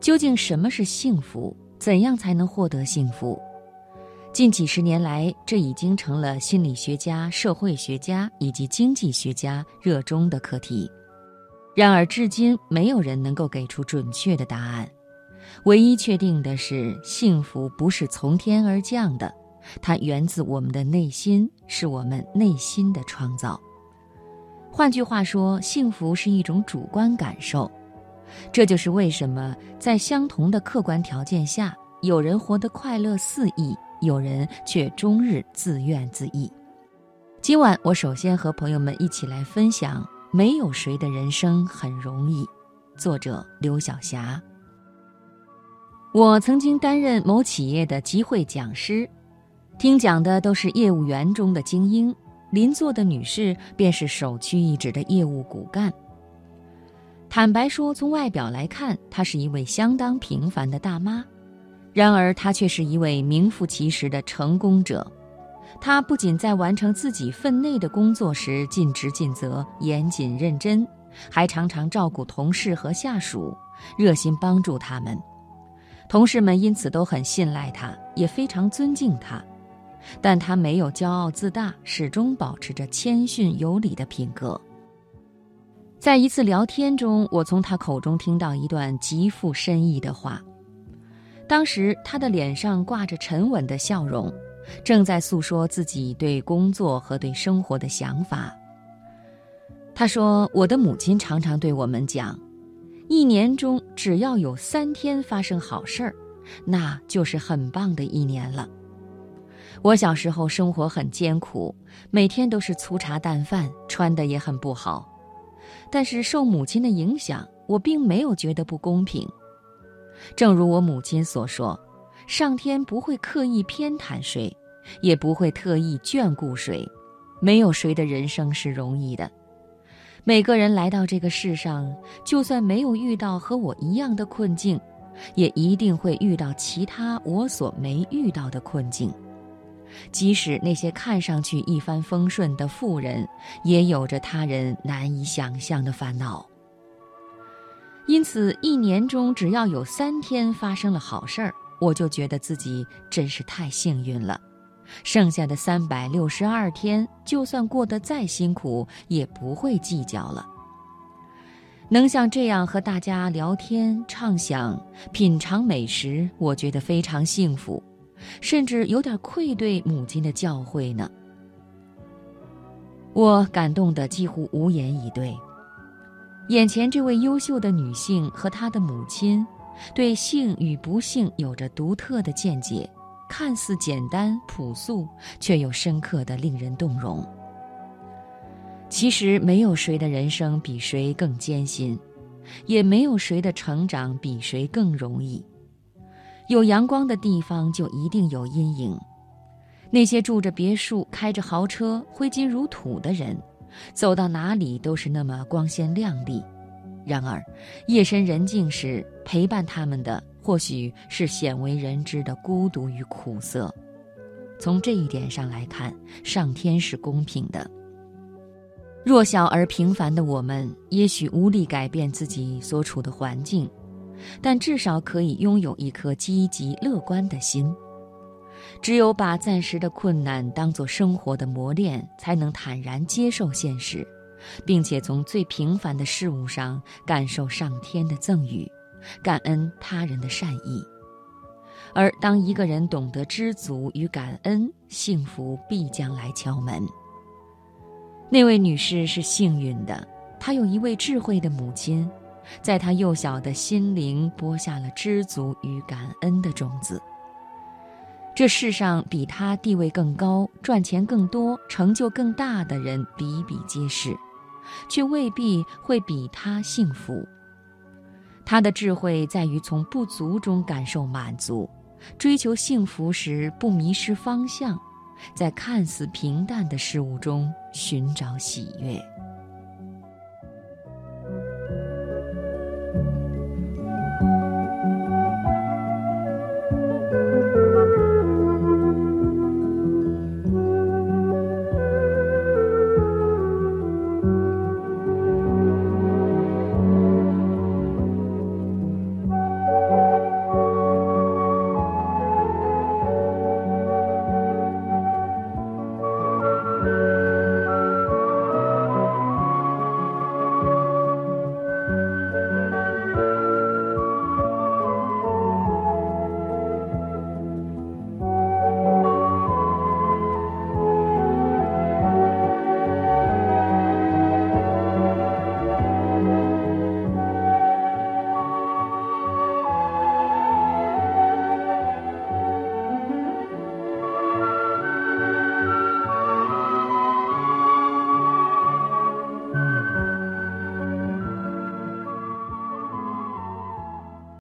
究竟什么是幸福？怎样才能获得幸福？近几十年来，这已经成了心理学家、社会学家以及经济学家热衷的课题。然而，至今没有人能够给出准确的答案。唯一确定的是，幸福不是从天而降的，它源自我们的内心，是我们内心的创造。换句话说，幸福是一种主观感受。这就是为什么在相同的客观条件下，有人活得快乐肆意，有人却终日自怨自艾。今晚，我首先和朋友们一起来分享。没有谁的人生很容易。作者刘晓霞。我曾经担任某企业的集会讲师，听讲的都是业务员中的精英，邻座的女士便是首屈一指的业务骨干。坦白说，从外表来看，她是一位相当平凡的大妈，然而她却是一位名副其实的成功者。她不仅在完成自己分内的工作时尽职尽责、严谨认真，还常常照顾同事和下属，热心帮助他们。同事们因此都很信赖他，也非常尊敬他。但他没有骄傲自大，始终保持着谦逊有礼的品格。在一次聊天中，我从他口中听到一段极富深意的话。当时他的脸上挂着沉稳的笑容。正在诉说自己对工作和对生活的想法。他说：“我的母亲常常对我们讲，一年中只要有三天发生好事儿，那就是很棒的一年了。我小时候生活很艰苦，每天都是粗茶淡饭，穿的也很不好。但是受母亲的影响，我并没有觉得不公平。正如我母亲所说，上天不会刻意偏袒谁。”也不会特意眷顾谁，没有谁的人生是容易的。每个人来到这个世上，就算没有遇到和我一样的困境，也一定会遇到其他我所没遇到的困境。即使那些看上去一帆风顺的富人，也有着他人难以想象的烦恼。因此，一年中只要有三天发生了好事儿，我就觉得自己真是太幸运了。剩下的三百六十二天，就算过得再辛苦，也不会计较了。能像这样和大家聊天、畅想、品尝美食，我觉得非常幸福，甚至有点愧对母亲的教诲呢。我感动得几乎无言以对。眼前这位优秀的女性和她的母亲，对幸与不幸有着独特的见解。看似简单朴素，却又深刻的令人动容。其实，没有谁的人生比谁更艰辛，也没有谁的成长比谁更容易。有阳光的地方，就一定有阴影。那些住着别墅、开着豪车、挥金如土的人，走到哪里都是那么光鲜亮丽。然而，夜深人静时，陪伴他们的。或许是鲜为人知的孤独与苦涩。从这一点上来看，上天是公平的。弱小而平凡的我们，也许无力改变自己所处的环境，但至少可以拥有一颗积极乐观的心。只有把暂时的困难当作生活的磨练，才能坦然接受现实，并且从最平凡的事物上感受上天的赠予。感恩他人的善意，而当一个人懂得知足与感恩，幸福必将来敲门。那位女士是幸运的，她有一位智慧的母亲，在他幼小的心灵播下了知足与感恩的种子。这世上比他地位更高、赚钱更多、成就更大的人比比皆是，却未必会比他幸福。他的智慧在于从不足中感受满足，追求幸福时不迷失方向，在看似平淡的事物中寻找喜悦。